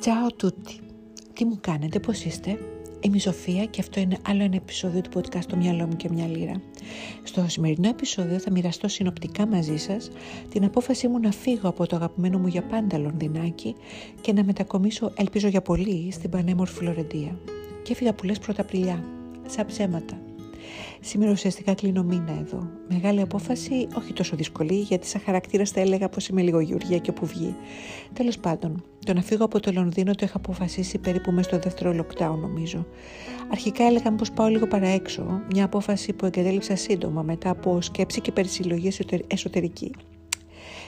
Ciao tutti! Τι μου κάνετε, πώς είστε; Είμαι η Σοφία και αυτό είναι άλλο ένα επεισόδιο του podcast «Το μυαλό μου και μια λίρα». Στο σημερινό επεισόδιο θα μοιραστώ συνοπτικά μαζί σας την απόφασή μου να φύγω από το αγαπημένο μου για πάντα Λονδινάκι και να μετακομίσω, ελπίζω για πολύ, στην πανέμορφη Φλωρεντία. Και έφυγα που λες πρώτα Απριλιά, σαν ψέματα. Σήμερα ουσιαστικά κλείνω μήνα εδώ. Μεγάλη απόφαση, όχι τόσο δύσκολη, γιατί σαν χαρακτήρα θα έλεγα πως είμαι λίγο Γεωργία και όπου βγει. Τέλος πάντων, το να φύγω από το Λονδίνο το είχα αποφασίσει περίπου μέσα στο δεύτερο lockdown, νομίζω. Αρχικά έλεγα πω πάω λίγο παραέξω, μια απόφαση που εγκατέλειψα σύντομα μετά από σκέψη και περισυλλογή εσωτερική.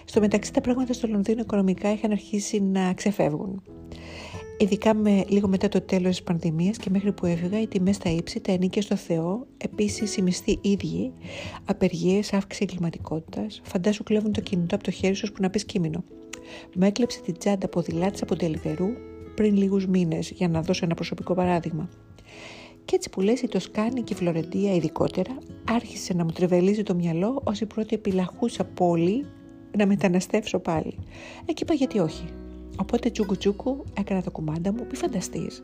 Στο μεταξύ τα πράγματα στο Λονδίνο οικονομικά είχαν αρχίσει να ξεφεύγουν. Ειδικά με, λίγο μετά το τέλος της πανδημίας και μέχρι που έφυγα, οι τιμές στα ύψη, τα ενίκια στο Θεό, επίσης οι μισθοί ίδιοι, απεργίες, αύξηση εγκληματικότητας, φαντάσου κλέβουν το κινητό από το χέρι σου που να πεις κείμενο. Μου έκλεψε την τσάντα ποδηλάτης από Τελιβερού πριν λίγους μήνες, για να δώσω ένα προσωπικό παράδειγμα. Και έτσι που λες η Τοσκάνη και η Φλωρεντία ειδικότερα άρχισε να μου τρεβελίζει το μυαλό ως η πρώτη επιλαχούσα πόλη να μεταναστεύσω πάλι. Εκεί είπα γιατί όχι. Οπότε τσούκου τσούκου έκανα τα κουμάντα μου, μη φανταστείς.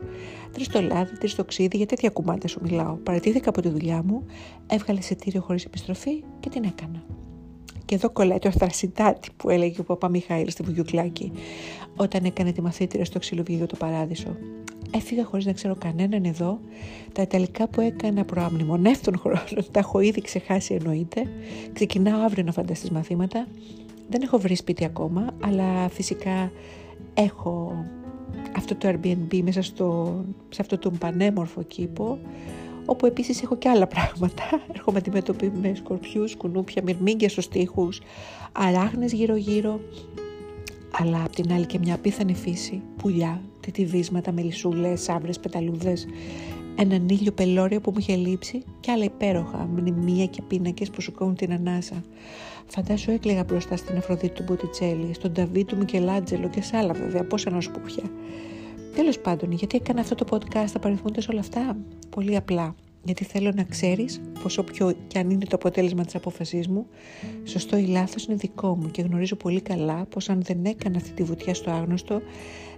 Τρεις το λάδι, τρεις το ξύδι, για τέτοια κουμάντα σου μιλάω. Παρατήθηκα από τη δουλειά μου, έβγαλε εισιτήριο χωρίς επιστροφή και την έκανα. Και εδώ κολλάει το θρασιτάτη που έλεγε ο Παπα Μιχαήλ στη Βουγιουκλάκη όταν έκανε τη μαθήτρια στο ξυλοβίγιο το παράδεισο. Έφυγα χωρίς να ξέρω κανέναν εδώ. Τα ιταλικά που έκανα προαμνημονεύτων χρόνων τα έχω ήδη ξεχάσει εννοείται. Ξεκινάω αύριο να φανταστείς μαθήματα. Δεν έχω βρει σπίτι ακόμα, αλλά φυσικά έχω αυτό το Airbnb μέσα στο, σε αυτό τον πανέμορφο κήπο όπου επίσης έχω και άλλα πράγματα. Έρχομαι αντιμετωπί με σκορπιούς, κουνούπια, μυρμήγκια στους τοίχους, αράχνες γύρω-γύρω, αλλά απ' την άλλη και μια απίθανη φύση, πουλιά, τιτιβίσματα, μελισσούλες, άβρες, πεταλούδες, έναν ήλιο πελώριο που μου είχε λείψει και άλλα υπέροχα μνημεία και πίνακες που σου κόβουν την ανάσα. Φαντάσου έκλαιγα μπροστά στην Αφροδίτη του Μποτιτσέλη, στον Ταβί του Μικελάντζελο και σε άλλα βέβαια, πόσα να σου πω πια. Τέλος πάντων, γιατί έκανα αυτό το podcast απαριθμούνται όλα αυτά; Πολύ απλά. Γιατί θέλω να ξέρεις πως όποιο και αν είναι το αποτέλεσμα της απόφασής μου, σωστό ή λάθος είναι δικό μου και γνωρίζω πολύ καλά πως αν δεν έκανα αυτή τη βουτιά στο άγνωστο,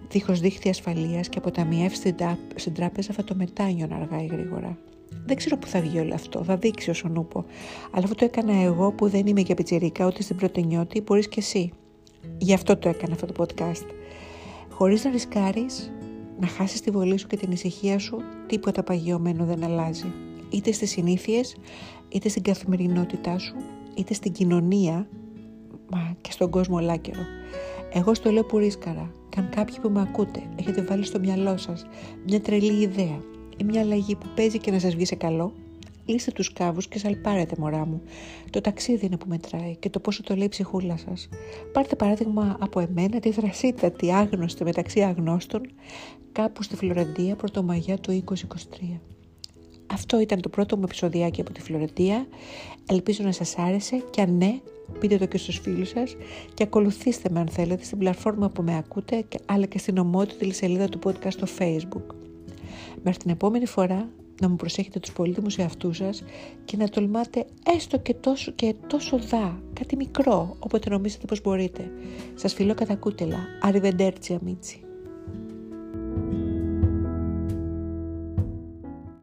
δίχως δίχτυ ασφαλείας και αποταμιεύσει στην τράπεζα θα το μετάνιωνα αργά ή γρήγορα. Δεν ξέρω που θα βγει όλο αυτό, θα δείξει όσον ούπο. Αλλά αυτό το έκανα εγώ που δεν είμαι για πιτσιρικά ούτε στην πρώτη νιώτη, μπορείς και εσύ. Γι' αυτό το έκανα αυτό το podcast. Χωρίς να ρισκάρεις, να χάσεις τη βολή σου και την ησυχία σου, τίποτα παγιωμένο δεν αλλάζει. Είτε στις συνήθειες, είτε στην καθημερινότητά σου, είτε στην κοινωνία, μα και στον κόσμο ολάκερο. Εγώ στο λέω που ρίσκαρα. Καν κάποιοι που με ακούτε έχετε βάλει στο μυαλό σας μια τρελή ιδέα ή μια αλλαγή που παίζει και να σας βγει σε καλό, λύστε τους κάβους και σαλπάρετε μωρά μου. Το ταξίδι είναι που μετράει και το πόσο το λέει η ψυχούλα σας. Πάρτε παράδειγμα από εμένα τη δρασίτατη άγνωστη μεταξύ αγνώστων κάπου στη Φλωρεντία πρωτομαγιά του 2023. Αυτό ήταν το πρώτο μου επεισοδιάκι από τη Φλωρεντία. Ελπίζω να σας άρεσε και αν ναι, πείτε το και στους φίλους σας και ακολουθήστε με αν θέλετε στην πλατφόρμα που με ακούτε αλλά και στην ομότιτλη σελίδα του podcast στο facebook. Μέχρι την επόμενη φορά να μου προσέχετε τους πολύτιμους εαυτούς σας και να τολμάτε έστω και τόσο, και τόσο δά, κάτι μικρό, όποτε νομίζετε πως μπορείτε. Σας φιλώ κατά κούτελα. Αριβεντέρτσι αμίτσι.